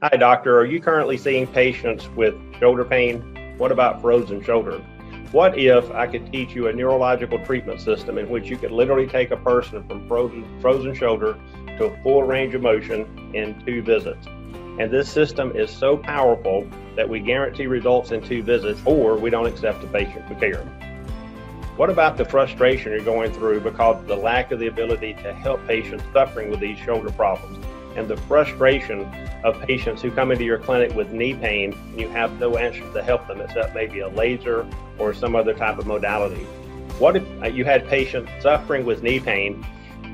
Hi, doctor. Are you currently seeing patients with shoulder pain? What about frozen shoulder? What if I could teach you a neurological treatment system in which you could literally take a person from frozen, frozen shoulder to a full range of motion in two visits? And this system is so powerful that we guarantee results in two visits or we don't accept the patient for care. What about the frustration you're going through because of the lack of the ability to help patients suffering with these shoulder problems? And the frustration of patients who come into your clinic with knee pain and you have no answer to help them except maybe a laser or some other type of modality. What if uh, you had patients suffering with knee pain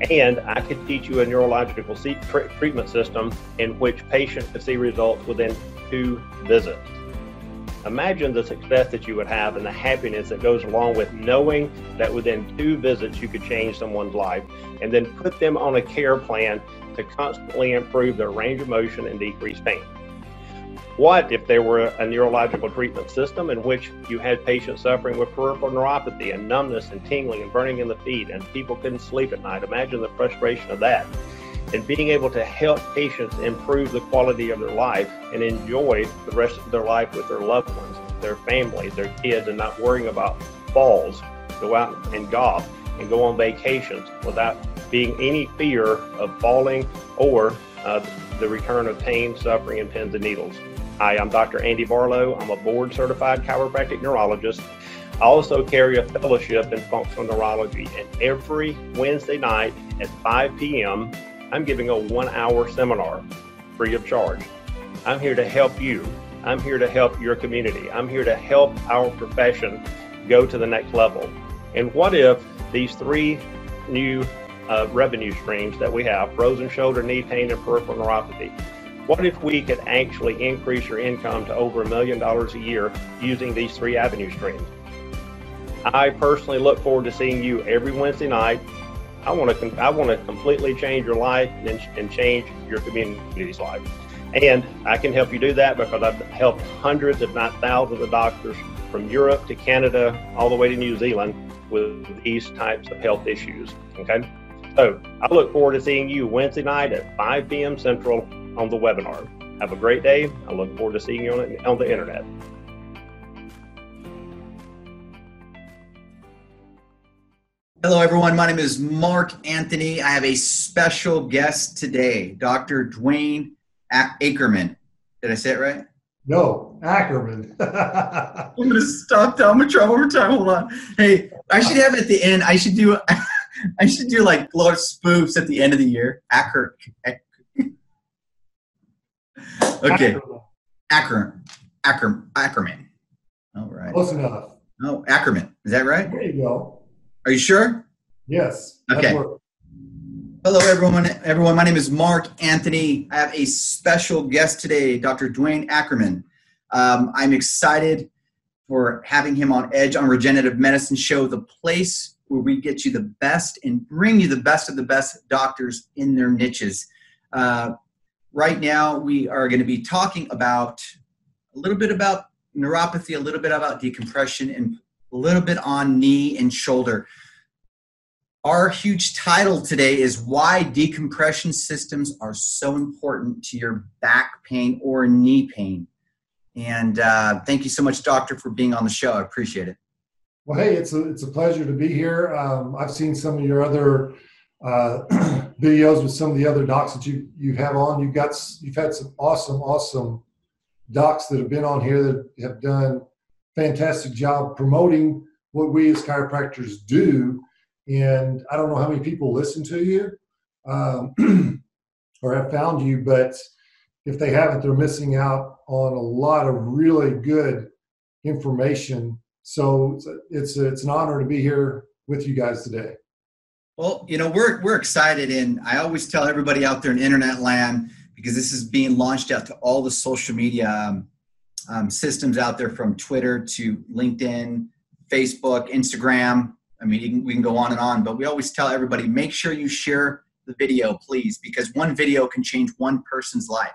and I could teach you a neurological treatment system in which patients could see results within two visits? Imagine the success that you would have and the happiness that goes along with knowing that within two visits you could change someone's life and then put them on a care plan to constantly improve their range of motion and decrease pain. What if there were a neurological treatment system in which you had patients suffering with peripheral neuropathy and numbness and tingling and burning in the feet and people couldn't sleep at night? Imagine the frustration of that and being able to help patients improve the quality of their life and enjoy the rest of their life with their loved ones, their families, their kids, and not worrying about falls, go out and golf and go on vacations without being any fear of falling or uh, the return of pain, suffering, and pins and needles. Hi, I'm Dr. Andy Barlow. I'm a board certified chiropractic neurologist. I also carry a fellowship in functional neurology, and every Wednesday night at 5 p.m., I'm giving a one hour seminar free of charge. I'm here to help you. I'm here to help your community. I'm here to help our profession go to the next level. And what if these three new uh, revenue streams that we have frozen shoulder, knee pain, and peripheral neuropathy? What if we could actually increase your income to over a million dollars a year using these three avenue streams? I personally look forward to seeing you every Wednesday night I want to I want to completely change your life and, and change your community's life. And I can help you do that because I've helped hundreds, if not thousands, of doctors from Europe to Canada, all the way to New Zealand with these types of health issues. Okay. So I look forward to seeing you Wednesday night at 5 p.m. Central on the webinar. Have a great day. I look forward to seeing you on, on the internet. Hello, everyone. My name is Mark Anthony. I have a special guest today, Dr. Dwayne Ackerman. Did I say it right? No, Ackerman. I'm going to stop down my trouble over time. Hold on. Hey, I should have it at the end, I should do, I should do like of spoofs at the end of the year. Acker. okay. Ackerman. Ackerman. Ackerman. All right. Close enough. Oh, Ackerman. Is that right? There you go. Are you sure? Yes. Okay. Hello, everyone. Everyone, my name is Mark Anthony. I have a special guest today, Dr. Dwayne Ackerman. Um, I'm excited for having him on Edge on Regenerative Medicine Show, the place where we get you the best and bring you the best of the best doctors in their niches. Uh, right now, we are going to be talking about a little bit about neuropathy, a little bit about decompression, and a little bit on knee and shoulder. Our huge title today is Why Decompression Systems Are So Important to Your Back Pain or Knee Pain. And uh, thank you so much, Doctor, for being on the show. I appreciate it. Well, hey, it's a, it's a pleasure to be here. Um, I've seen some of your other uh, videos with some of the other docs that you, you have on. You've got you've had some awesome, awesome docs that have been on here that have done fantastic job promoting what we as chiropractors do. And I don't know how many people listen to you um, or have found you, but if they haven't, they're missing out on a lot of really good information. So it's it's an honor to be here with you guys today. Well, you know, we're, we're excited, and I always tell everybody out there in internet land because this is being launched out to all the social media um, um, systems out there from Twitter to LinkedIn, Facebook, Instagram. I mean, can, we can go on and on, but we always tell everybody make sure you share the video, please, because one video can change one person's life.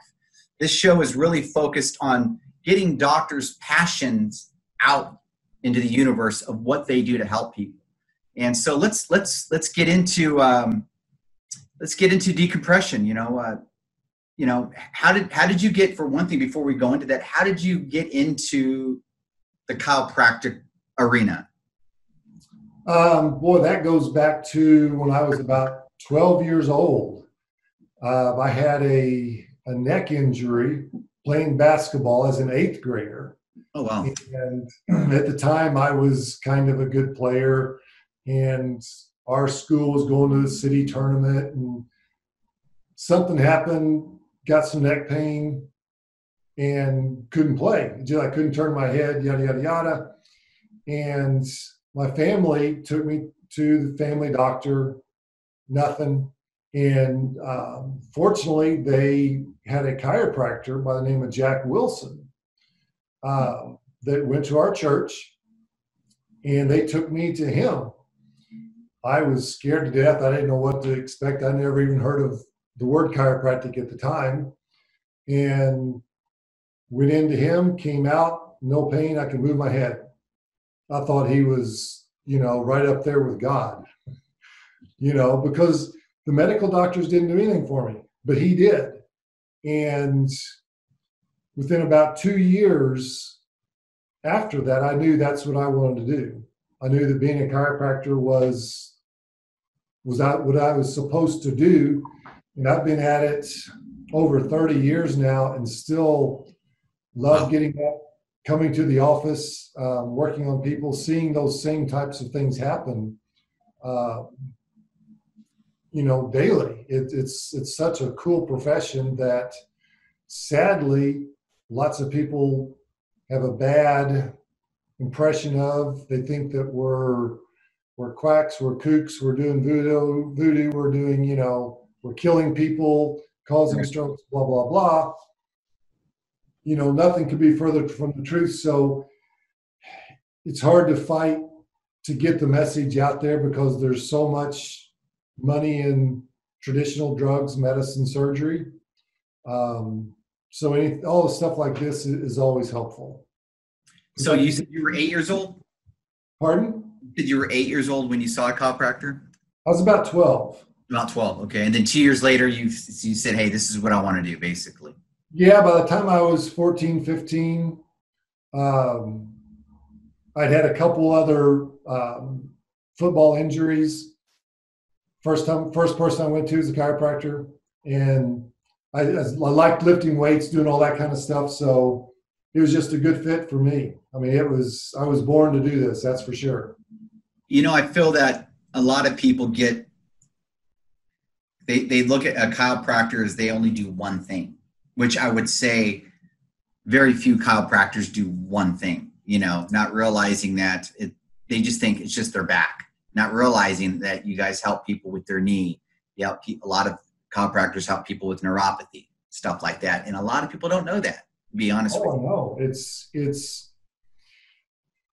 This show is really focused on getting doctors' passions out into the universe of what they do to help people. And so let's let's let's get into um, let's get into decompression. You know, uh, you know, how did how did you get for one thing before we go into that? How did you get into the chiropractic arena? Um, boy, that goes back to when I was about 12 years old. Uh, I had a, a neck injury playing basketball as an eighth grader. Oh, wow. And at the time, I was kind of a good player, and our school was going to the city tournament, and something happened, got some neck pain, and couldn't play. I couldn't turn my head, yada, yada, yada. And my family took me to the family doctor, nothing. And um, fortunately, they had a chiropractor by the name of Jack Wilson uh, that went to our church, and they took me to him. I was scared to death. I didn't know what to expect. I never even heard of the word chiropractic at the time. And went into him, came out, no pain. I could move my head. I thought he was, you know, right up there with God, you know, because the medical doctors didn't do anything for me, but he did. And within about two years after that, I knew that's what I wanted to do. I knew that being a chiropractor was was that what I was supposed to do, and I've been at it over 30 years now, and still love getting up coming to the office, um, working on people, seeing those same types of things happen, uh, you know, daily. It, it's it's such a cool profession that, sadly, lots of people have a bad impression of. They think that we're we're quacks, we're kooks, we're doing voodoo, voodoo, we're doing, you know, we're killing people, causing strokes, blah blah blah you know, nothing could be further from the truth. So it's hard to fight to get the message out there because there's so much money in traditional drugs, medicine, surgery. Um, so any all the stuff like this is, always helpful. So you said you were eight years old. Pardon? Did you were eight years old when you saw a chiropractor? I was about twelve. About twelve, okay. And then two years later, you you said, "Hey, this is what I want to do," basically. Yeah, by the time I was 14, 15, um, I'd had a couple other um, football injuries. First time, first person I went to is a chiropractor, and I, I liked lifting weights, doing all that kind of stuff. So it was just a good fit for me. I mean, it was I was born to do this. That's for sure. You know, I feel that a lot of people get they they look at a chiropractor as they only do one thing which I would say very few chiropractors do one thing, you know, not realizing that it, they just think it's just their back, not realizing that you guys help people with their knee. You help a lot of chiropractors help people with neuropathy, stuff like that. And a lot of people don't know that, be honest oh, with you. no, it's, it's,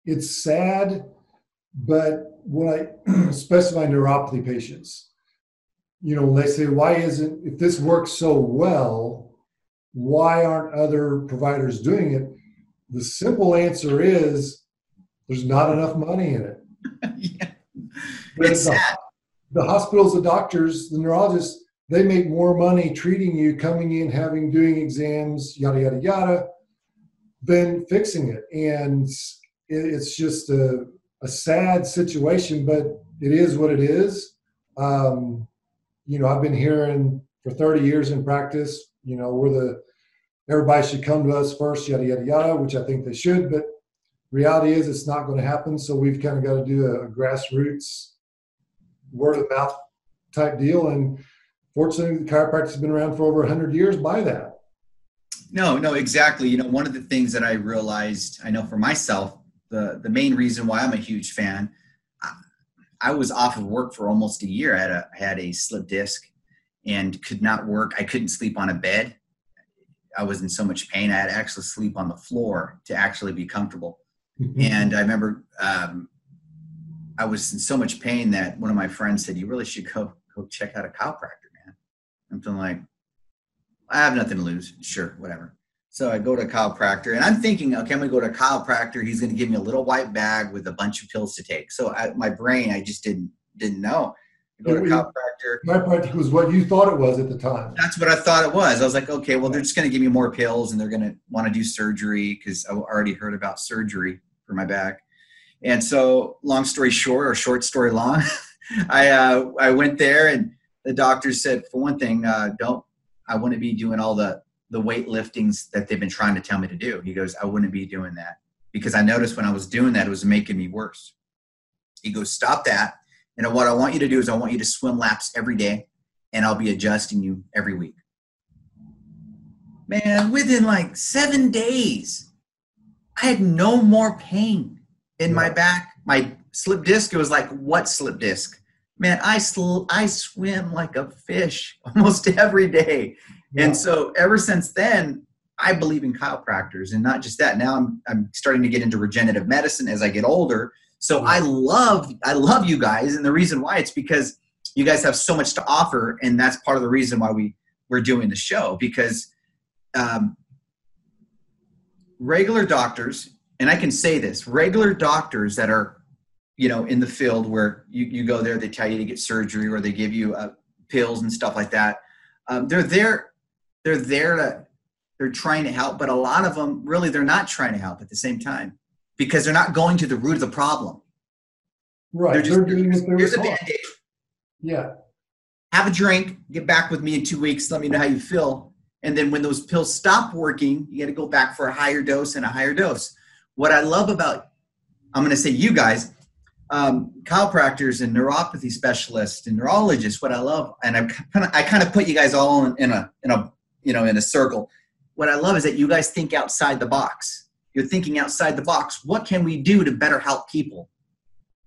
it's sad, but when I specify neuropathy patients, you know, when they say, why isn't, if this works so well, why aren't other providers doing it? The simple answer is there's not enough money in it. yeah. It's the, sad. the hospitals, the doctors, the neurologists, they make more money treating you, coming in, having doing exams, yada yada yada, than fixing it. And it's just a, a sad situation, but it is what it is. Um, you know, I've been hearing for 30 years in practice, you know, we're the everybody should come to us first, yada, yada, yada, which I think they should. But reality is it's not going to happen. So we've kind of got to do a, a grassroots word of mouth type deal. And fortunately, the chiropractic has been around for over 100 years by that. No, no, exactly. You know, one of the things that I realized, I know for myself, the, the main reason why I'm a huge fan, I, I was off of work for almost a year. I had a, I had a slip disc and could not work. I couldn't sleep on a bed I was in so much pain. I had to actually sleep on the floor to actually be comfortable. Mm-hmm. And I remember um, I was in so much pain that one of my friends said, "You really should go go check out a chiropractor, man." I'm feeling like I have nothing to lose. Sure, whatever. So I go to a chiropractor, and I'm thinking, okay, I'm gonna go to a chiropractor. He's gonna give me a little white bag with a bunch of pills to take. So I, my brain, I just didn't didn't know. I go to a chiropractor. Chiropractic was what you thought it was at the time. That's what I thought it was. I was like, okay, well, they're just going to give me more pills and they're going to want to do surgery because I already heard about surgery for my back. And so, long story short, or short story long, I uh, I went there and the doctor said, for one thing, uh, don't I wouldn't be doing all the the weight liftings that they've been trying to tell me to do. He goes, I wouldn't be doing that because I noticed when I was doing that, it was making me worse. He goes, stop that. And what I want you to do is I want you to swim laps every day and I'll be adjusting you every week. Man, within like seven days, I had no more pain in my back. My slip disc, it was like, what slip disc? Man, I, sl- I swim like a fish almost every day. Yeah. And so ever since then, I believe in chiropractors and not just that. Now I'm, I'm starting to get into regenerative medicine as I get older. So I love, I love you guys. And the reason why it's because you guys have so much to offer. And that's part of the reason why we, we're doing the show because um, regular doctors, and I can say this, regular doctors that are, you know, in the field where you, you go there, they tell you to get surgery or they give you uh, pills and stuff like that. Um, they're there, they're there to, they're trying to help, but a lot of them really they're not trying to help at the same time because they're not going to the root of the problem. Right. They're just, they're doing here's a band-aid. Yeah. Have a drink, get back with me in two weeks, let me know how you feel. And then when those pills stop working, you got to go back for a higher dose and a higher dose. What I love about, I'm going to say you guys, um, chiropractors and neuropathy specialists and neurologists, what I love, and I kind of, I kind of put you guys all in, in a, in a, you know, in a circle. What I love is that you guys think outside the box. You're thinking outside the box. What can we do to better help people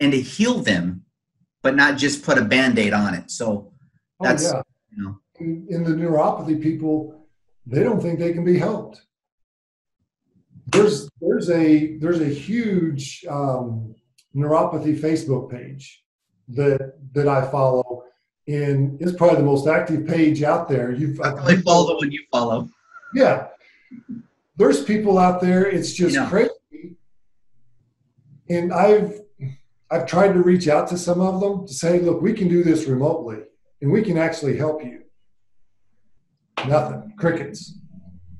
and to heal them, but not just put a band aid on it? So that's, oh, yeah. you know. In, in the neuropathy people, they don't think they can be helped. There's there's a there's a huge um, neuropathy Facebook page that that I follow, and it's probably the most active page out there. You've I probably follow the one you follow. Yeah, there's people out there. It's just yeah. crazy, and I've I've tried to reach out to some of them to say, look, we can do this remotely, and we can actually help you. Nothing, crickets.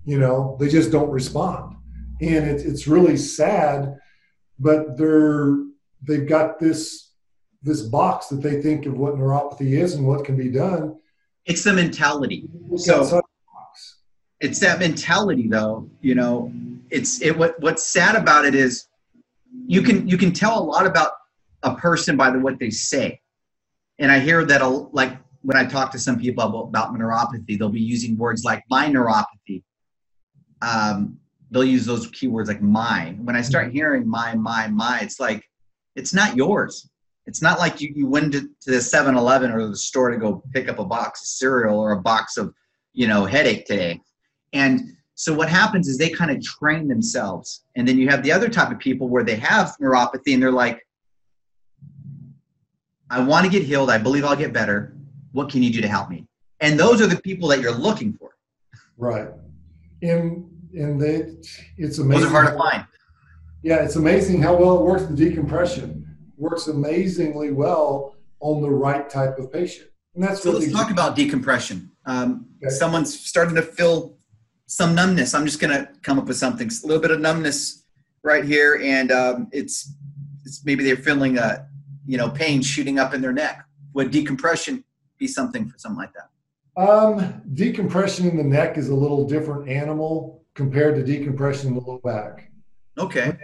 You know, they just don't respond, and it's it's really sad. But they're they've got this this box that they think of what neuropathy is and what can be done. It's the mentality. So it's that mentality, though. You know, it's it. What what's sad about it is you can you can tell a lot about a person by the what they say, and I hear that a, like when I talk to some people about, about neuropathy, they'll be using words like my neuropathy. Um, they'll use those keywords like my. When I start hearing my, my, my, it's like, it's not yours. It's not like you, you went to, to the 7 Eleven or the store to go pick up a box of cereal or a box of, you know, headache today. And so what happens is they kind of train themselves. And then you have the other type of people where they have neuropathy and they're like, I want to get healed. I believe I'll get better what can you do to help me? And those are the people that you're looking for. Right. And and they it's amazing. Those are hard to find. Yeah, it's amazing how well it works The decompression. Works amazingly well on the right type of patient. And that's so let's talk about decompression. Um, okay. Someone's starting to feel some numbness. I'm just going to come up with something. A little bit of numbness right here, and um, it's it's maybe they're feeling a you know pain shooting up in their neck. Would decompression, be something for something like that? Um, decompression in the neck is a little different animal compared to decompression in the low back. Okay.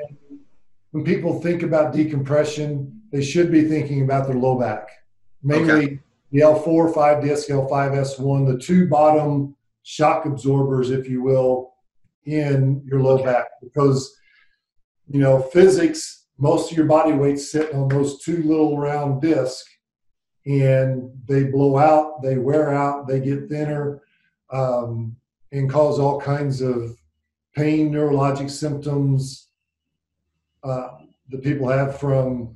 When people think about decompression, they should be thinking about their low back, mainly okay. the L4, 5 disc, L5S1, the two bottom shock absorbers, if you will, in your low back, because you know physics. Most of your body weight's sitting on those two little round discs and they blow out, they wear out, they get thinner, um, and cause all kinds of pain, neurologic symptoms uh, that people have from,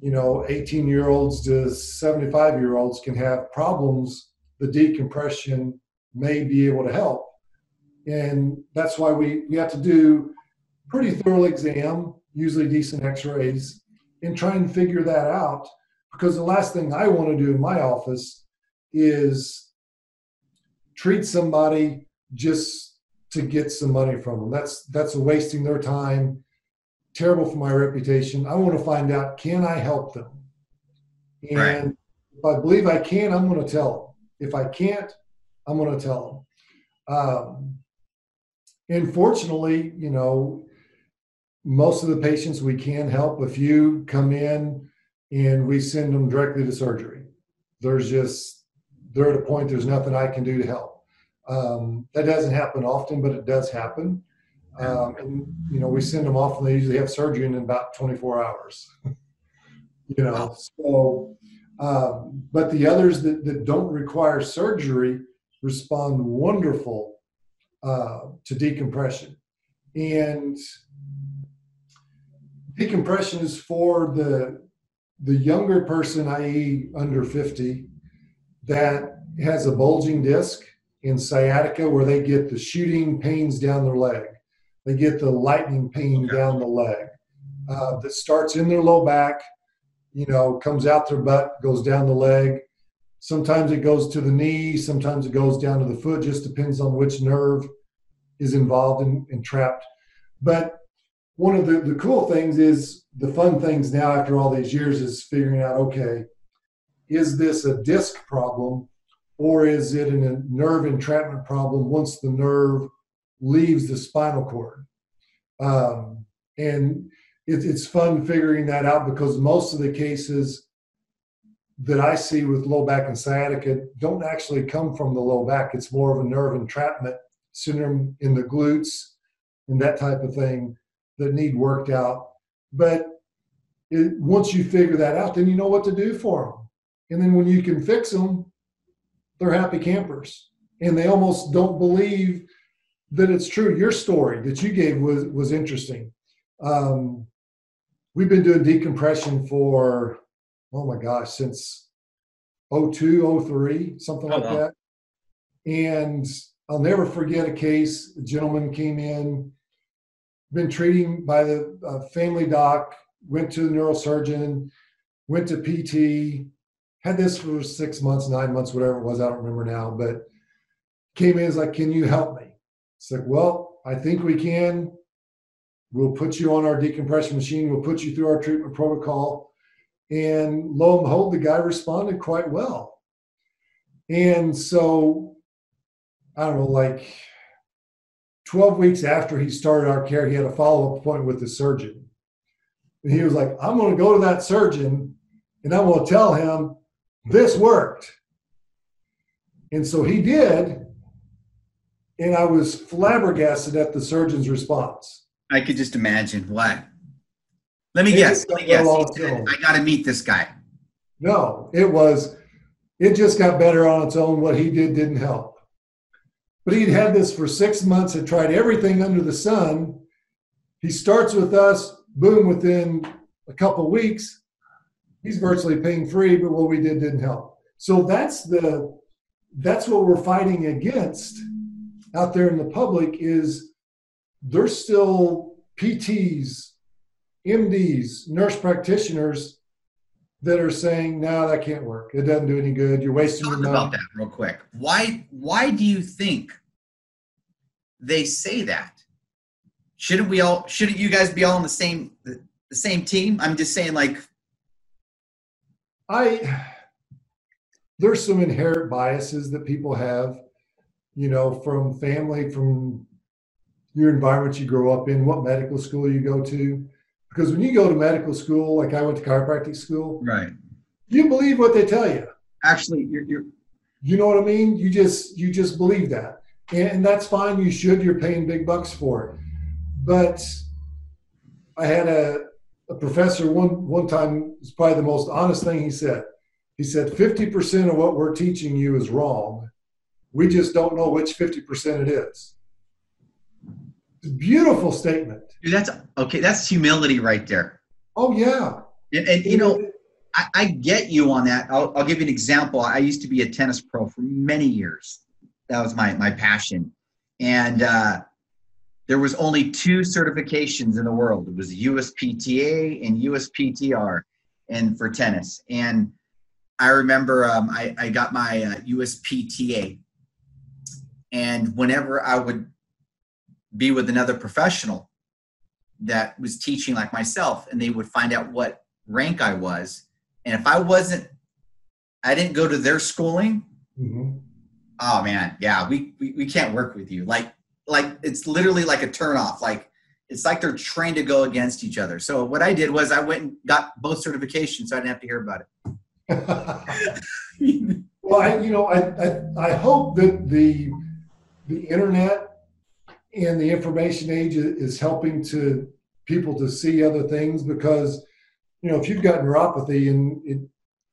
you know, 18 year olds to 75 year olds can have problems. The decompression may be able to help. And that's why we, we have to do pretty thorough exam, usually decent x-rays, and try and figure that out because the last thing I want to do in my office is treat somebody just to get some money from them. That's that's wasting their time. Terrible for my reputation. I want to find out can I help them, and right. if I believe I can, I'm going to tell them. If I can't, I'm going to tell them. Um, and fortunately, you know, most of the patients we can help. A few come in and we send them directly to surgery. There's just they're at a point there's nothing I can do to help. Um, that doesn't happen often, but it does happen. Um, and you know, we send them off, and they usually have surgery in about 24 hours. you know, so um, but the others that, that don't require surgery respond wonderful uh, to decompression, and decompression is for the the younger person, i.e., under 50, that has a bulging disc in sciatica where they get the shooting pains down their leg, they get the lightning pain okay. down the leg uh, that starts in their low back, you know, comes out their butt, goes down the leg. Sometimes it goes to the knee, sometimes it goes down to the foot, just depends on which nerve is involved and, and trapped. But one of the, the cool things is the fun things now after all these years is figuring out okay, is this a disc problem or is it a nerve entrapment problem once the nerve leaves the spinal cord? Um, and it, it's fun figuring that out because most of the cases that I see with low back and sciatica don't actually come from the low back. It's more of a nerve entrapment syndrome in the glutes and that type of thing that need worked out. But it, once you figure that out, then you know what to do for them. And then when you can fix them, they're happy campers. And they almost don't believe that it's true. Your story that you gave was, was interesting. Um, we've been doing decompression for, oh my gosh, since 02, 03, something oh, like that. And I'll never forget a case. A gentleman came in been treating by the uh, family doc, went to the neurosurgeon, went to PT, had this for six months, nine months, whatever it was. I don't remember now, but came in is like, can you help me? It's like, well, I think we can. We'll put you on our decompression machine. We'll put you through our treatment protocol. And lo and behold, the guy responded quite well. And so, I don't know, like 12 weeks after he started our care, he had a follow up appointment with the surgeon. And he was like, I'm going to go to that surgeon and I'm going to tell him this worked. And so he did. And I was flabbergasted at the surgeon's response. I could just imagine what. Let me guess. Let me guess. Said, I got to meet this guy. No, it was, it just got better on its own. What he did didn't help. But he'd had this for six months, had tried everything under the sun. He starts with us, boom, within a couple weeks, he's virtually pain free, but what we did didn't help. So that's the that's what we're fighting against out there in the public is there's still PTs, MDs, nurse practitioners that are saying, no, that can't work. It doesn't do any good. You're wasting Talk your money. about that real quick. Why why do you think they say that? Shouldn't we all shouldn't you guys be all on the same the, the same team? I'm just saying like I there's some inherent biases that people have, you know, from family, from your environment you grow up in, what medical school you go to because when you go to medical school, like I went to chiropractic school, right? You believe what they tell you. Actually, you're, you're you know what I mean. You just you just believe that, and, and that's fine. You should. You're paying big bucks for it. But I had a, a professor one one time. It's probably the most honest thing he said. He said, 50% of what we're teaching you is wrong. We just don't know which 50% it is beautiful statement. Dude, that's okay. That's humility right there. Oh yeah. And, and you know, I, I, get you on that. I'll, I'll give you an example. I used to be a tennis pro for many years. That was my my passion, and uh, there was only two certifications in the world. It was USPTA and USPTR, and for tennis. And I remember um, I, I got my uh, USPTA, and whenever I would be with another professional that was teaching like myself, and they would find out what rank I was, and if I wasn't, I didn't go to their schooling. Mm-hmm. Oh man, yeah, we, we we can't work with you. Like like it's literally like a turn off. Like it's like they're trained to go against each other. So what I did was I went and got both certifications, so I didn't have to hear about it. well, I, you know, I, I, I hope that the the internet and the information age is helping to people to see other things because you know if you've got neuropathy and it,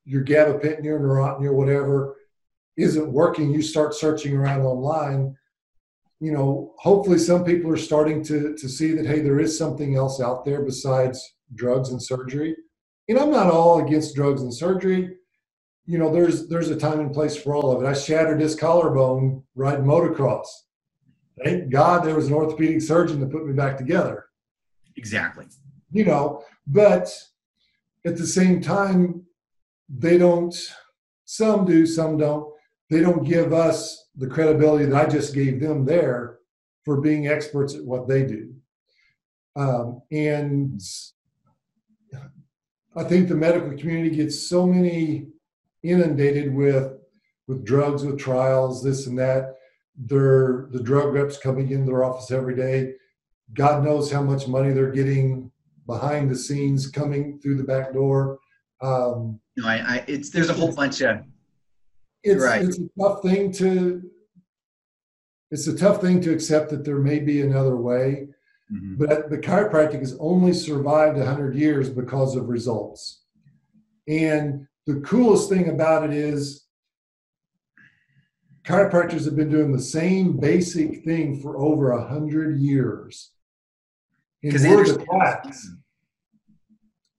your gabapentin or neurontin or whatever isn't working, you start searching around online you know, hopefully some people are starting to, to see that, hey, there is something else out there besides drugs and surgery. And I'm not all against drugs and surgery. You know, there's there's a time and place for all of it. I shattered this collarbone riding motocross. Thank God there was an orthopedic surgeon to put me back together. Exactly. You know, but at the same time, they don't, some do, some don't. They don't give us the credibility that I just gave them there for being experts at what they do. Um, and I think the medical community gets so many inundated with with drugs, with trials, this and that. They're the drug reps coming into their office every day. God knows how much money they're getting behind the scenes coming through the back door. Um, no, I, I, it's there's a whole bunch of it's, right. it's a tough thing to it's a tough thing to accept that there may be another way mm-hmm. but the chiropractic has only survived 100 years because of results and the coolest thing about it is chiropractors have been doing the same basic thing for over a 100 years and we're the quacks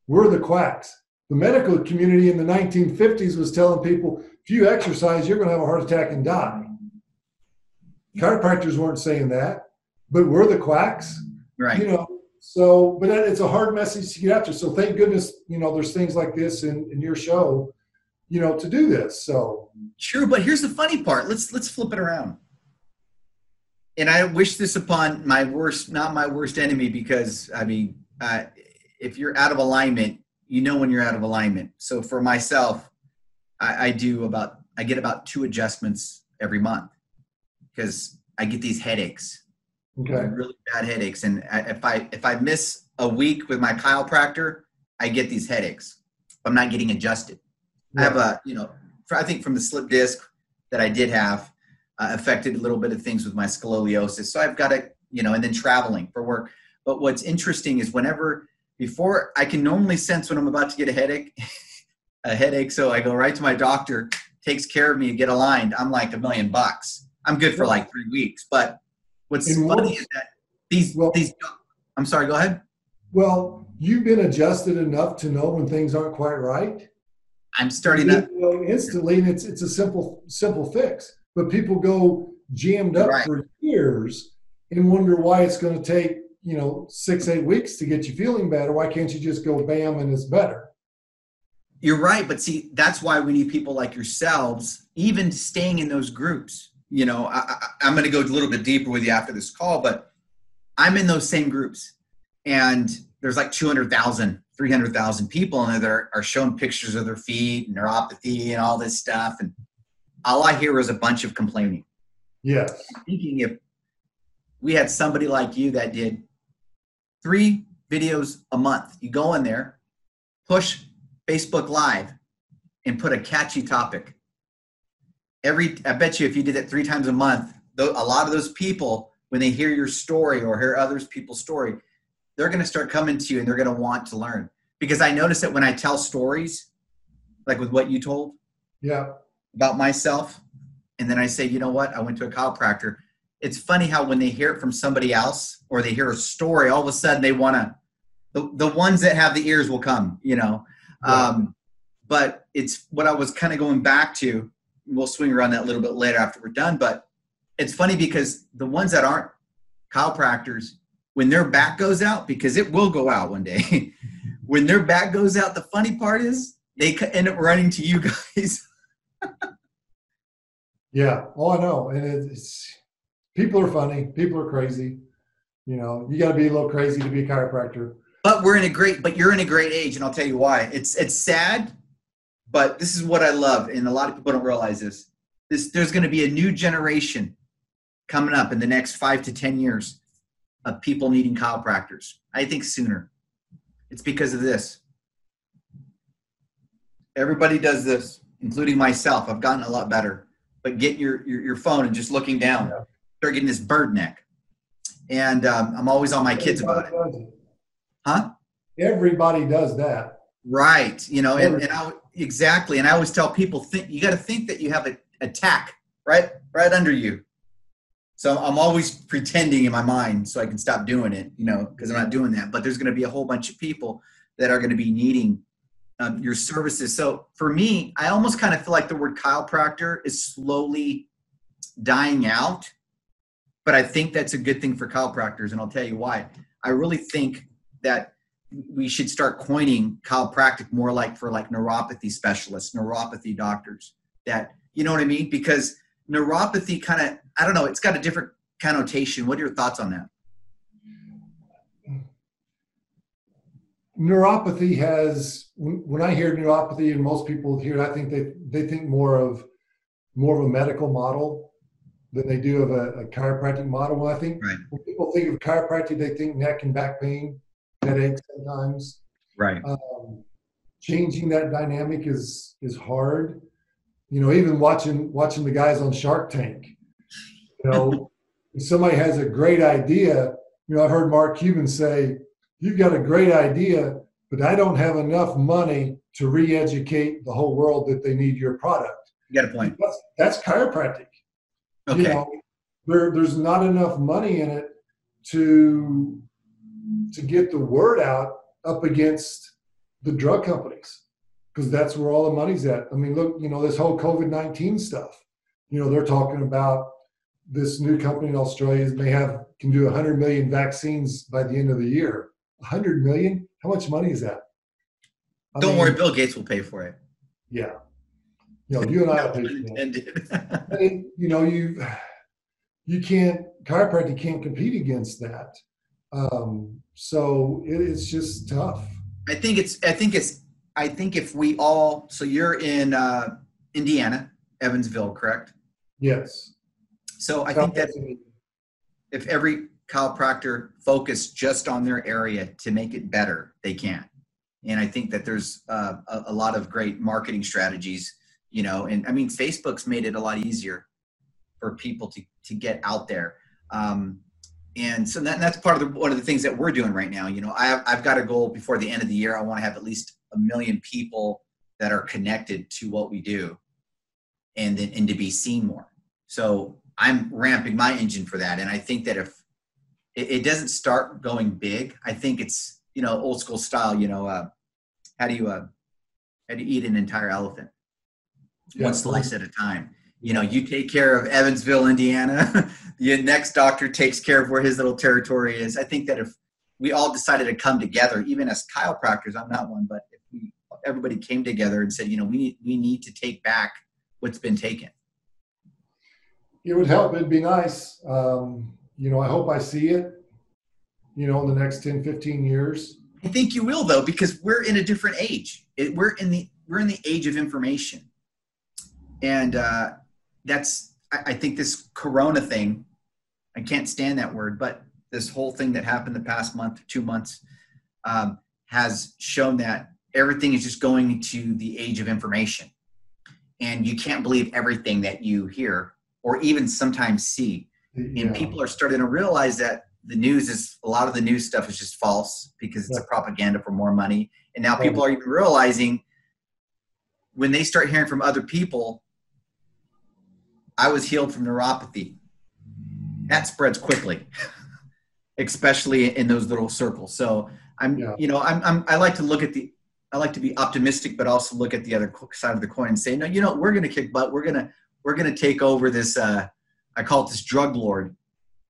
we're the quacks the medical community in the 1950s was telling people if you exercise, you're going to have a heart attack and die. Chiropractors weren't saying that, but we're the quacks. Right. You know, so, but it's a hard message to get after. So thank goodness, you know, there's things like this in, in your show, you know, to do this. So true. But here's the funny part. Let's, let's flip it around. And I wish this upon my worst, not my worst enemy, because I mean, uh, if you're out of alignment, you know when you're out of alignment. So for myself, I, I do about I get about two adjustments every month because I get these headaches, okay. really bad headaches, and I, if I if I miss a week with my chiropractor, I get these headaches. I'm not getting adjusted. Yeah. I have a you know I think from the slip disc that I did have uh, affected a little bit of things with my scoliosis. So I've got to you know and then traveling for work. But what's interesting is whenever before I can normally sense when I'm about to get a headache. a headache, so I go right to my doctor, takes care of me and get aligned. I'm like a million bucks. I'm good for like three weeks. But what's In funny is that these well, these. I'm sorry. Go ahead. Well, you've been adjusted enough to know when things aren't quite right. I'm starting to know instantly, and it's it's a simple simple fix. But people go jammed up right. for years and wonder why it's going to take you know six eight weeks to get you feeling better. Why can't you just go bam and it's better? You're right, but see, that's why we need people like yourselves, even staying in those groups. You know, I, am going to go a little bit deeper with you after this call, but I'm in those same groups, and there's like 200,000, 300,000 people in there are showing pictures of their feet, neuropathy, and all this stuff, and all I hear is a bunch of complaining. Yes. I'm thinking if we had somebody like you that did three videos a month, you go in there, push Facebook Live and put a catchy topic. Every, I bet you, if you did that three times a month, a lot of those people, when they hear your story or hear others people's story, they're going to start coming to you and they're going to want to learn. Because I notice that when I tell stories, like with what you told, yeah, about myself, and then I say, you know what, I went to a chiropractor. It's funny how when they hear it from somebody else or they hear a story, all of a sudden they want to. The, the ones that have the ears will come, you know. Um, but it's what I was kind of going back to. We'll swing around that a little bit later after we're done. But it's funny because the ones that aren't chiropractors, when their back goes out, because it will go out one day, when their back goes out, the funny part is they end up running to you guys. yeah. Oh, I know. And it's people are funny. People are crazy. You know, you got to be a little crazy to be a chiropractor. But we're in a great. But you're in a great age, and I'll tell you why. It's it's sad, but this is what I love, and a lot of people don't realize this. This there's going to be a new generation coming up in the next five to ten years of people needing chiropractors. I think sooner. It's because of this. Everybody does this, including myself. I've gotten a lot better. But get your your, your phone and just looking down, yeah. start getting this bird neck. And um, I'm always on my kids about it. it. Huh? Everybody does that. Right. You know, and, and I, exactly. And I always tell people, think you got to think that you have a attack right, right under you. So I'm always pretending in my mind so I can stop doing it, you know, because I'm not doing that. But there's going to be a whole bunch of people that are going to be needing um, your services. So for me, I almost kind of feel like the word chiropractor is slowly dying out. But I think that's a good thing for chiropractors, and I'll tell you why. I really think that we should start coining chiropractic more like for like neuropathy specialists, neuropathy doctors. That you know what I mean? Because neuropathy kind of I don't know, it's got a different connotation. What are your thoughts on that? neuropathy has when i hear neuropathy and most people hear it i think they they think more of more of a medical model than they do of a, a chiropractic model well i think right. when people think of chiropractic they think neck and back pain headaches sometimes right um, changing that dynamic is is hard you know even watching watching the guys on shark tank you know if somebody has a great idea you know i've heard mark cuban say you've got a great idea, but I don't have enough money to re-educate the whole world that they need your product. You got a point. That's, that's chiropractic. Okay. You know, there, there's not enough money in it to to get the word out up against the drug companies because that's where all the money's at. I mean, look, you know, this whole COVID 19 stuff, you know, they're talking about this new company in Australia, they have can do 100 million vaccines by the end of the year. 100 million? How much money is that? I Don't mean, worry, Bill Gates will pay for it. Yeah. You know, you and I will pay for it. you know, you you can't chiropractic can't compete against that. Um, so it, it's just tough. I think it's I think it's I think if we all so you're in uh, Indiana, Evansville, correct? Yes. So I think that if every chiropractor focus just on their area to make it better, they can. And I think that there's uh, a, a, lot of great marketing strategies, you know, and I mean, Facebook's made it a lot easier for people to, to get out there. Um, and so that, that's part of the, one of the things that we're doing right now. You know, I I've got a goal before the end of the year. I want to have at least a million people that are connected to what we do and then, and to be seen more. So I'm ramping my engine for that. And I think that if it, it, doesn't start going big. I think it's you know old school style. You know, uh, how do you uh, how do you eat an entire elephant? Yeah. One slice at a time. You know, you take care of Evansville, Indiana. the next doctor takes care of where his little territory is. I think that if we all decided to come together, even as chiropractors, I'm not one, but if we everybody came together and said, you know, we need we need to take back what's been taken. It would help. It'd be nice. Um, you know, I hope I see it, you know, in the next 10, 15 years. I think you will though, because we're in a different age. It, we're in the we're in the age of information, and uh, that's I, I think this Corona thing. I can't stand that word, but this whole thing that happened the past month, two months, um, has shown that everything is just going to the age of information, and you can't believe everything that you hear or even sometimes see. Yeah. and people are starting to realize that the news is a lot of the news stuff is just false because it's yeah. a propaganda for more money. And now people are even realizing when they start hearing from other people i was healed from neuropathy that spreads quickly especially in those little circles. So i'm yeah. you know I'm, I'm i like to look at the i like to be optimistic but also look at the other side of the coin and say no you know we're going to kick butt. We're going to we're going to take over this uh I call it this drug lord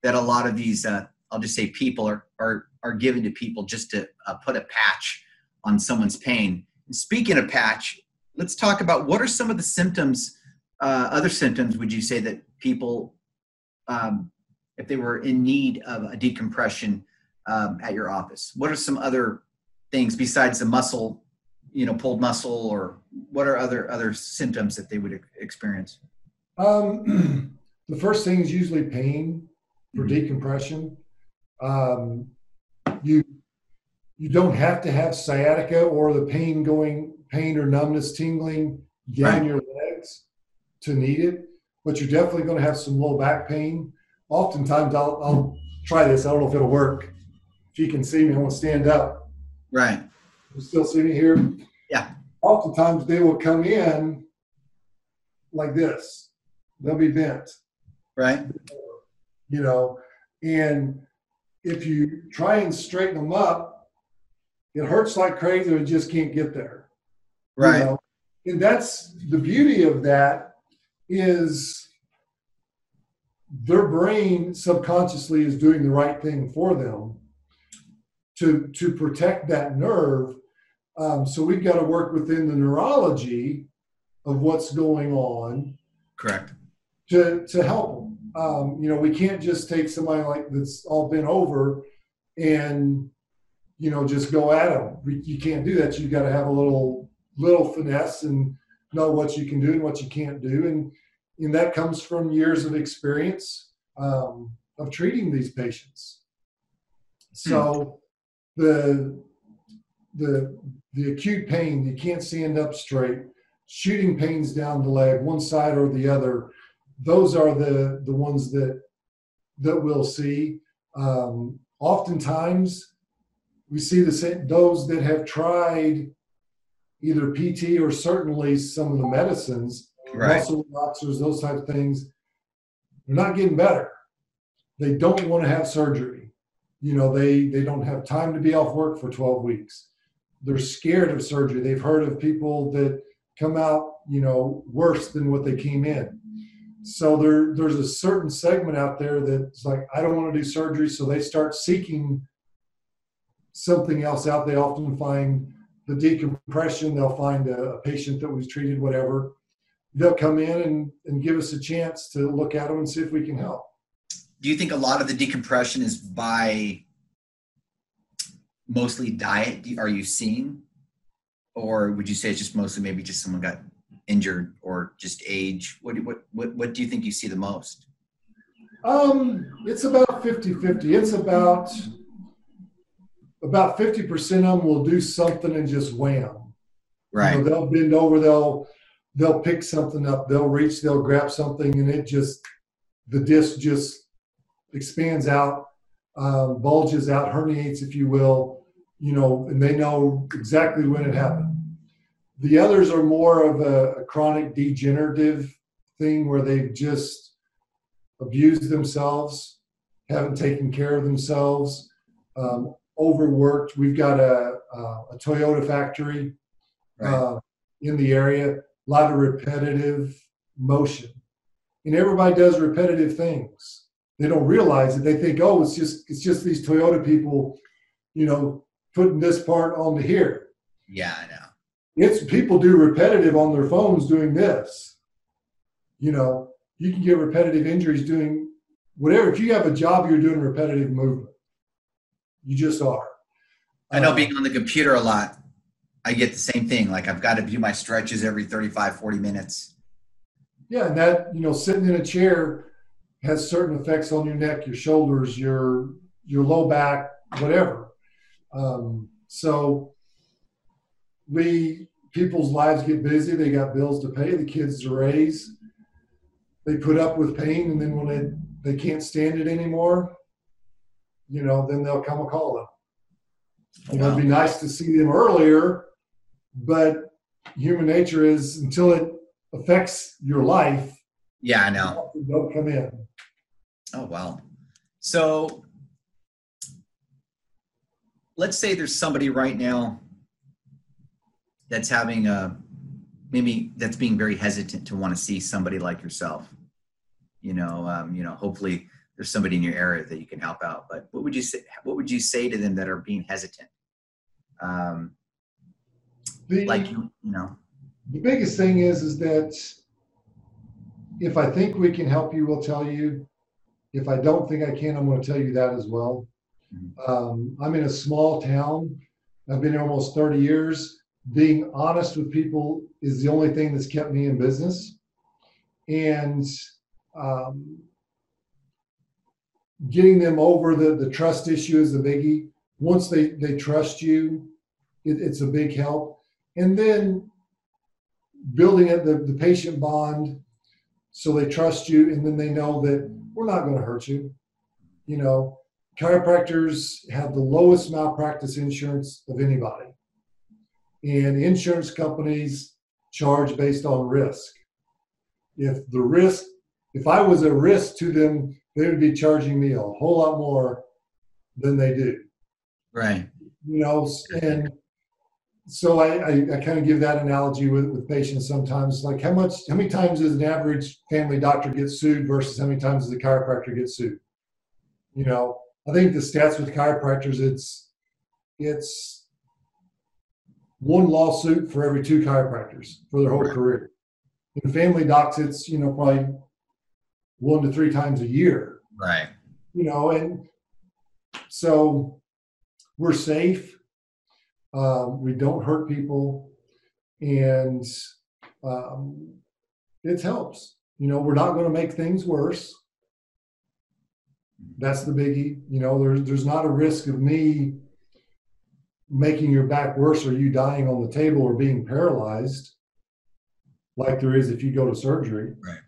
that a lot of these, uh, I'll just say people are, are, are given to people just to uh, put a patch on someone's pain. Speaking of patch, let's talk about what are some of the symptoms, uh, other symptoms would you say that people, um, if they were in need of a decompression um, at your office, what are some other things besides the muscle, you know, pulled muscle, or what are other other symptoms that they would experience? Um, the first thing is usually pain for mm-hmm. decompression. Um, you you don't have to have sciatica or the pain going pain or numbness tingling down right. your legs to need it, but you're definitely going to have some low back pain. Oftentimes, I'll, I'll try this. I don't know if it'll work. If you can see me, I'm going to stand up. Right. You still see me here? Yeah. Oftentimes, they will come in like this. They'll be bent. Right. You know, and if you try and straighten them up, it hurts like crazy. It just can't get there. Right. You know? And that's the beauty of that is their brain subconsciously is doing the right thing for them to to protect that nerve. Um, so we've got to work within the neurology of what's going on. Correct. To to help them. Um, you know, we can't just take somebody like that's all been over and you know just go at them. You can't do that. You've got to have a little little finesse and know what you can do and what you can't do, and and that comes from years of experience um, of treating these patients. So hmm. the the the acute pain you can't stand up straight, shooting pains down the leg, one side or the other those are the the ones that that we'll see. Um, oftentimes, we see the same, those that have tried either PT or certainly some of the medicines, right. muscle relaxers, those type of things. They're not getting better. They don't want to have surgery. You know, they they don't have time to be off work for 12 weeks. They're scared of surgery. They've heard of people that come out, you know, worse than what they came in so there there's a certain segment out there that's like i don't want to do surgery so they start seeking something else out they often find the decompression they'll find a, a patient that was treated whatever they'll come in and, and give us a chance to look at them and see if we can help do you think a lot of the decompression is by mostly diet are you seeing or would you say it's just mostly maybe just someone got injured or just age? What, what, what, what do you think you see the most? Um, it's about 50 50. It's about about 50% of them will do something and just wham. Right. You know, they'll bend over, they'll they'll pick something up, they'll reach, they'll grab something, and it just the disc just expands out, um, bulges out, herniates, if you will, you know, and they know exactly when it happened. The others are more of a, a chronic degenerative thing where they've just abused themselves, haven't taken care of themselves, um, overworked. We've got a, a Toyota factory right. uh, in the area, a lot of repetitive motion. And everybody does repetitive things. They don't realize it. They think, oh, it's just it's just these Toyota people, you know, putting this part onto here. Yeah, I know. It's people do repetitive on their phones doing this. You know, you can get repetitive injuries doing whatever. If you have a job, you're doing repetitive movement. You just are. I know uh, being on the computer a lot, I get the same thing. Like I've got to do my stretches every 35, 40 minutes. Yeah, and that, you know, sitting in a chair has certain effects on your neck, your shoulders, your your low back, whatever. Um, so we people's lives get busy. They got bills to pay, the kids to raise. They put up with pain, and then when they, they can't stand it anymore, you know, then they'll come a calling. You know, it'd be nice to see them earlier, but human nature is until it affects your life. Yeah, I know. Don't come in. Oh wow. So let's say there's somebody right now that's having a maybe that's being very hesitant to want to see somebody like yourself you know um, you know hopefully there's somebody in your area that you can help out but what would you say what would you say to them that are being hesitant um, the, like you, you know. The biggest thing is is that if I think we can help you, we'll tell you. If I don't think I can, I'm going to tell you that as well. Mm-hmm. Um, I'm in a small town. I've been here almost 30 years. Being honest with people is the only thing that's kept me in business. And um, getting them over the, the trust issue is a biggie. Once they, they trust you, it, it's a big help. And then building it, the, the patient bond so they trust you and then they know that we're not going to hurt you. You know, chiropractors have the lowest malpractice insurance of anybody. And insurance companies charge based on risk. If the risk, if I was a risk to them, they would be charging me a whole lot more than they do. Right. You know, and so I, I, I kind of give that analogy with, with patients sometimes, like how much, how many times does an average family doctor get sued versus how many times does a chiropractor get sued? You know, I think the stats with chiropractors, it's, it's one lawsuit for every two chiropractors for their whole career. In family docs, it's, you know, probably one to three times a year. Right. You know, and so we're safe um, we don't hurt people, and um, it helps. You know, we're not going to make things worse. That's the biggie. You know, there's there's not a risk of me making your back worse or you dying on the table or being paralyzed like there is if you go to surgery. Right.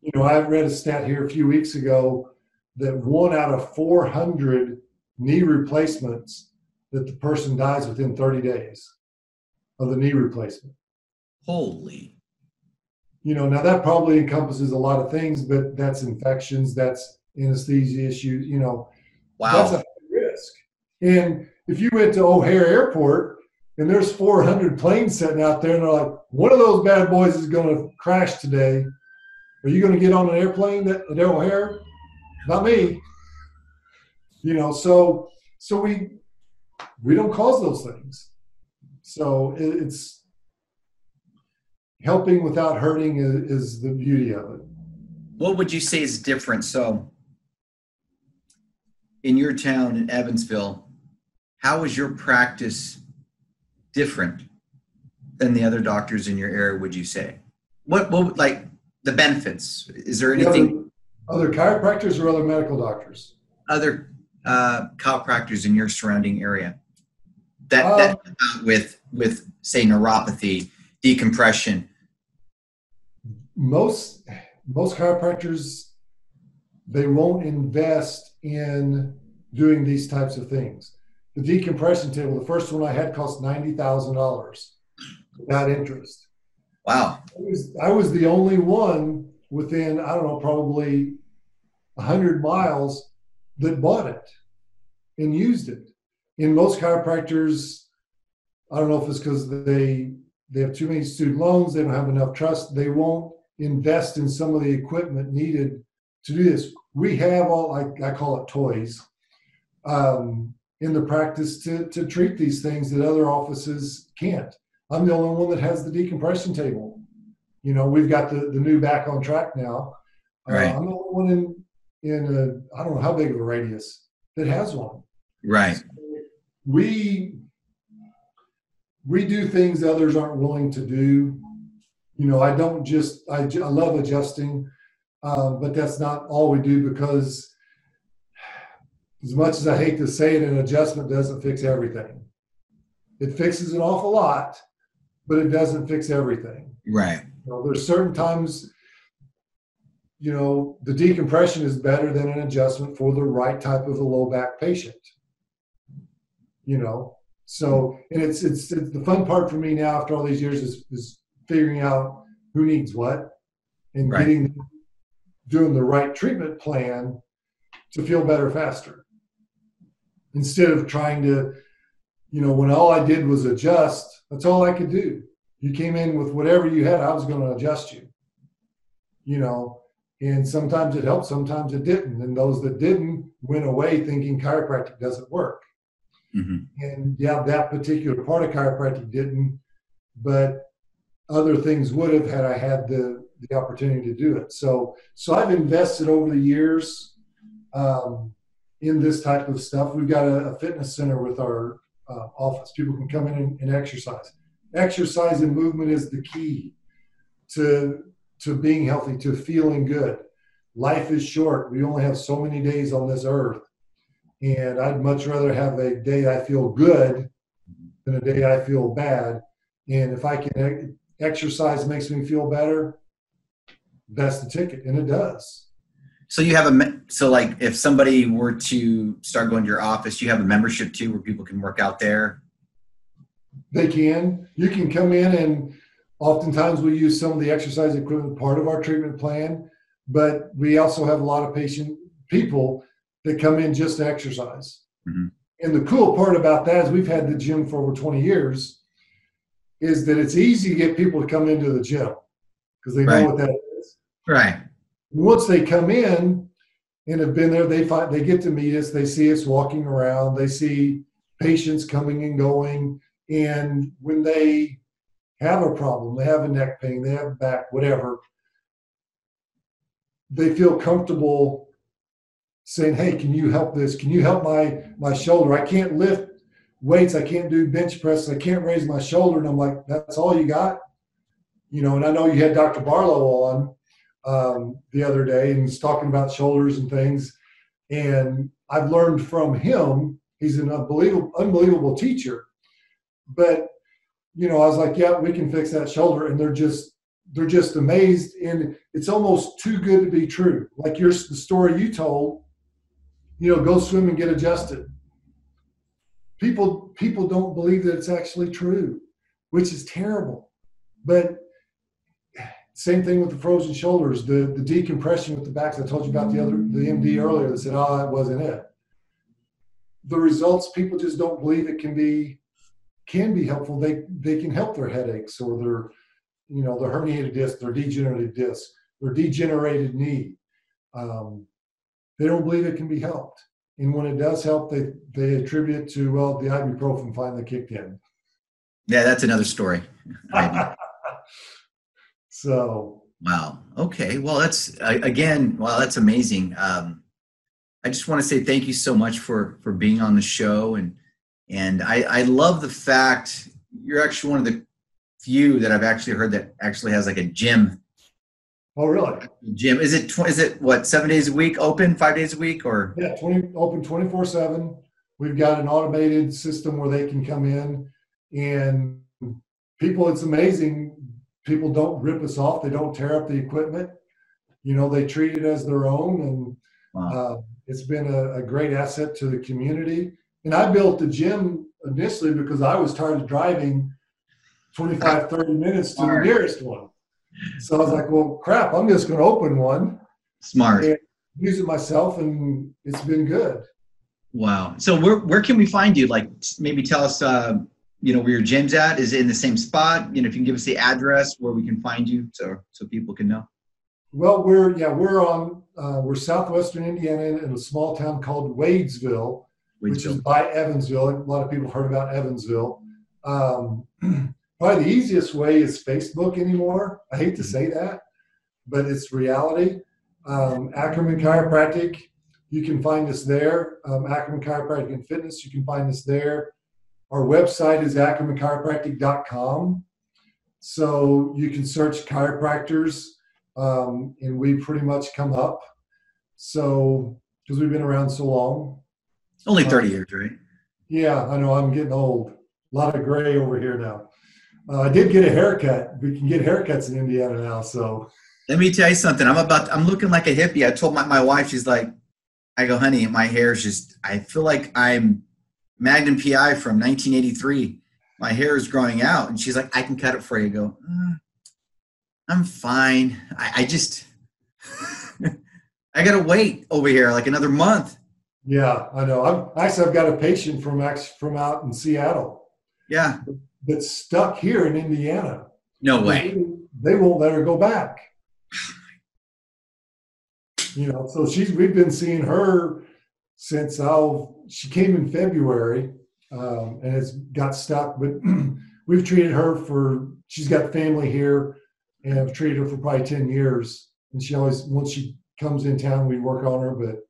You know, I read a stat here a few weeks ago that one out of 400 knee replacements that the person dies within 30 days of the knee replacement. Holy. You know, now that probably encompasses a lot of things, but that's infections, that's anesthesia issues, you know. Wow. That's a risk. And if you went to O'Hare Airport and there's 400 planes sitting out there and they're like, one of those bad boys is going to crash today. Are you going to get on an airplane at, at O'Hare? Not me. You know, so so we we don't cause those things. So it's helping without hurting is, is the beauty of it. What would you say is different? So, in your town in Evansville, how is your practice different than the other doctors in your area? Would you say? What what like the benefits? Is there anything? Other, other chiropractors or other medical doctors? Other uh, chiropractors in your surrounding area that, um, that with with say neuropathy, decompression. Most most chiropractors they won't invest in doing these types of things. The decompression table, the first one I had cost ninety thousand dollars without interest. Wow. I was, I was the only one within, I don't know, probably 100 miles that bought it and used it in most chiropractors, I don't know if it's because they they have too many student loans, they don't have enough trust, they won't invest in some of the equipment needed to do this. We have all I, I call it toys um, in the practice to to treat these things that other offices can't. I'm the only one that has the decompression table. You know, we've got the the new back on track now. Uh, right. Uh, I'm the only one in in a I don't know how big of a radius that has one. Right. So we we do things others aren't willing to do. You know, I don't just I, I love adjusting, um, but that's not all we do because as much as I hate to say it, an adjustment doesn't fix everything. It fixes an awful lot, but it doesn't fix everything. Right. You know, there's certain times, you know, the decompression is better than an adjustment for the right type of a low back patient you know. So, and it's, it's, it's the fun part for me now after all these years is, is figuring out who needs what and right. getting doing the right treatment plan to feel better faster instead of trying to you know when all i did was adjust that's all i could do you came in with whatever you had i was going to adjust you you know and sometimes it helped sometimes it didn't and those that didn't went away thinking chiropractic doesn't work Mm-hmm. And yeah, that particular part of chiropractic didn't. but other things would have had I had the the opportunity to do it. So so I've invested over the years um, in this type of stuff. We've got a, a fitness center with our uh, office. People can come in and, and exercise. Exercise and movement is the key to to being healthy, to feeling good. Life is short. We only have so many days on this earth. And I'd much rather have a day I feel good than a day I feel bad. And if I can exercise makes me feel better, that's the ticket. And it does. So you have a so like if somebody were to start going to your office, you have a membership too where people can work out there. They can. You can come in and Oftentimes we use some of the exercise equipment part of our treatment plan, but we also have a lot of patient people that come in just to exercise. Mm-hmm. And the cool part about that is we've had the gym for over 20 years, is that it's easy to get people to come into the gym because they know what that is. Right. Once they come in and have been there, they find they get to meet us, they see us walking around, they see patients coming and going. And when they have a problem, they have a neck pain, they have back, whatever, they feel comfortable saying, "Hey, can you help this? Can you help my my shoulder? I can't lift weights. I can't do bench press. I can't raise my shoulder." And I'm like, "That's all you got?" You know. And I know you had Dr. Barlow on um, the other day and was talking about shoulders and things. And I've learned from him. He's an unbelievable, unbelievable teacher. But you know, I was like, yeah, we can fix that shoulder. And they're just, they're just amazed. And it's almost too good to be true. Like your, the story you told, you know, go swim and get adjusted. People, people don't believe that it's actually true, which is terrible. But same thing with the frozen shoulders, the, the decompression with the backs. I told you about the other, the MD earlier that said, ah, oh, that wasn't it. The results, people just don't believe it can be can be helpful. They they can help their headaches or their you know their herniated disc, their degenerated disc, their degenerated knee. Um, they don't believe it can be helped, and when it does help, they they attribute it to well the ibuprofen finally kicked in. Yeah, that's another story. so wow. Okay. Well, that's again. Well, that's amazing. Um, I just want to say thank you so much for for being on the show and and I, I love the fact you're actually one of the few that I've actually heard that actually has like a gym. Oh, really? Gym is it? Is it what? Seven days a week, open five days a week, or? Yeah, twenty open twenty four seven. We've got an automated system where they can come in, and people. It's amazing. People don't rip us off. They don't tear up the equipment. You know, they treat it as their own, and wow. uh, it's been a, a great asset to the community. And I built the gym initially because I was tired of driving 25, 30 minutes to Smart. the nearest one. So I was like, well, crap, I'm just going to open one. Smart. use it myself, and it's been good. Wow. So where, where can we find you? Like maybe tell us, uh, you know, where your gym's at. Is it in the same spot? You know, if you can give us the address where we can find you so, so people can know. Well, we're, yeah, we're on, uh, we're Southwestern Indiana in a small town called Wadesville which is by Evansville. A lot of people heard about Evansville. Um, probably the easiest way is Facebook anymore. I hate to say that, but it's reality. Um, Ackerman Chiropractic, you can find us there. Um, Ackerman Chiropractic and Fitness, you can find us there. Our website is ackermanchiropractic.com. So you can search chiropractors, um, and we pretty much come up. So, because we've been around so long, only 30 years, right? Yeah, I know. I'm getting old. A lot of gray over here now. Uh, I did get a haircut. We can get haircuts in Indiana now. So let me tell you something. I'm about. I'm looking like a hippie. I told my, my wife. She's like, I go, honey, my hair is just. I feel like I'm Magnum PI from 1983. My hair is growing out, and she's like, I can cut it for you. I go, uh, I'm fine. I, I just. I gotta wait over here like another month. Yeah, I know. I'm actually I've got a patient from from out in Seattle. Yeah, that's stuck here in Indiana. No way. They, they won't let her go back. you know, so she's we've been seeing her since oh she came in February, um, and it's got stuck. But we've treated her for. She's got family here, and I've treated her for probably ten years. And she always, once she comes in town, we work on her. But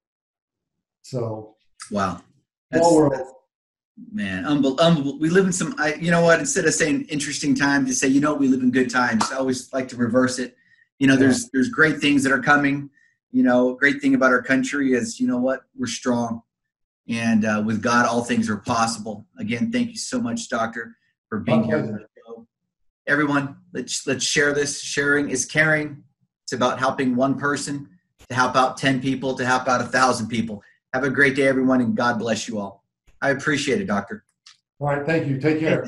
so Wow. small world. That's- Man, unbel- unbel- we live in some. I, you know what? Instead of saying interesting times, to say, you know, we live in good times. I always like to reverse it. You know, there's there's great things that are coming. You know, great thing about our country is, you know what? We're strong, and uh, with God, all things are possible. Again, thank you so much, Doctor, for being here. Everyone, let's let's share this. Sharing is caring. It's about helping one person to help out ten people to help out a thousand people. Have a great day, everyone, and God bless you all. I appreciate it, Doctor. All right, thank you. Take care.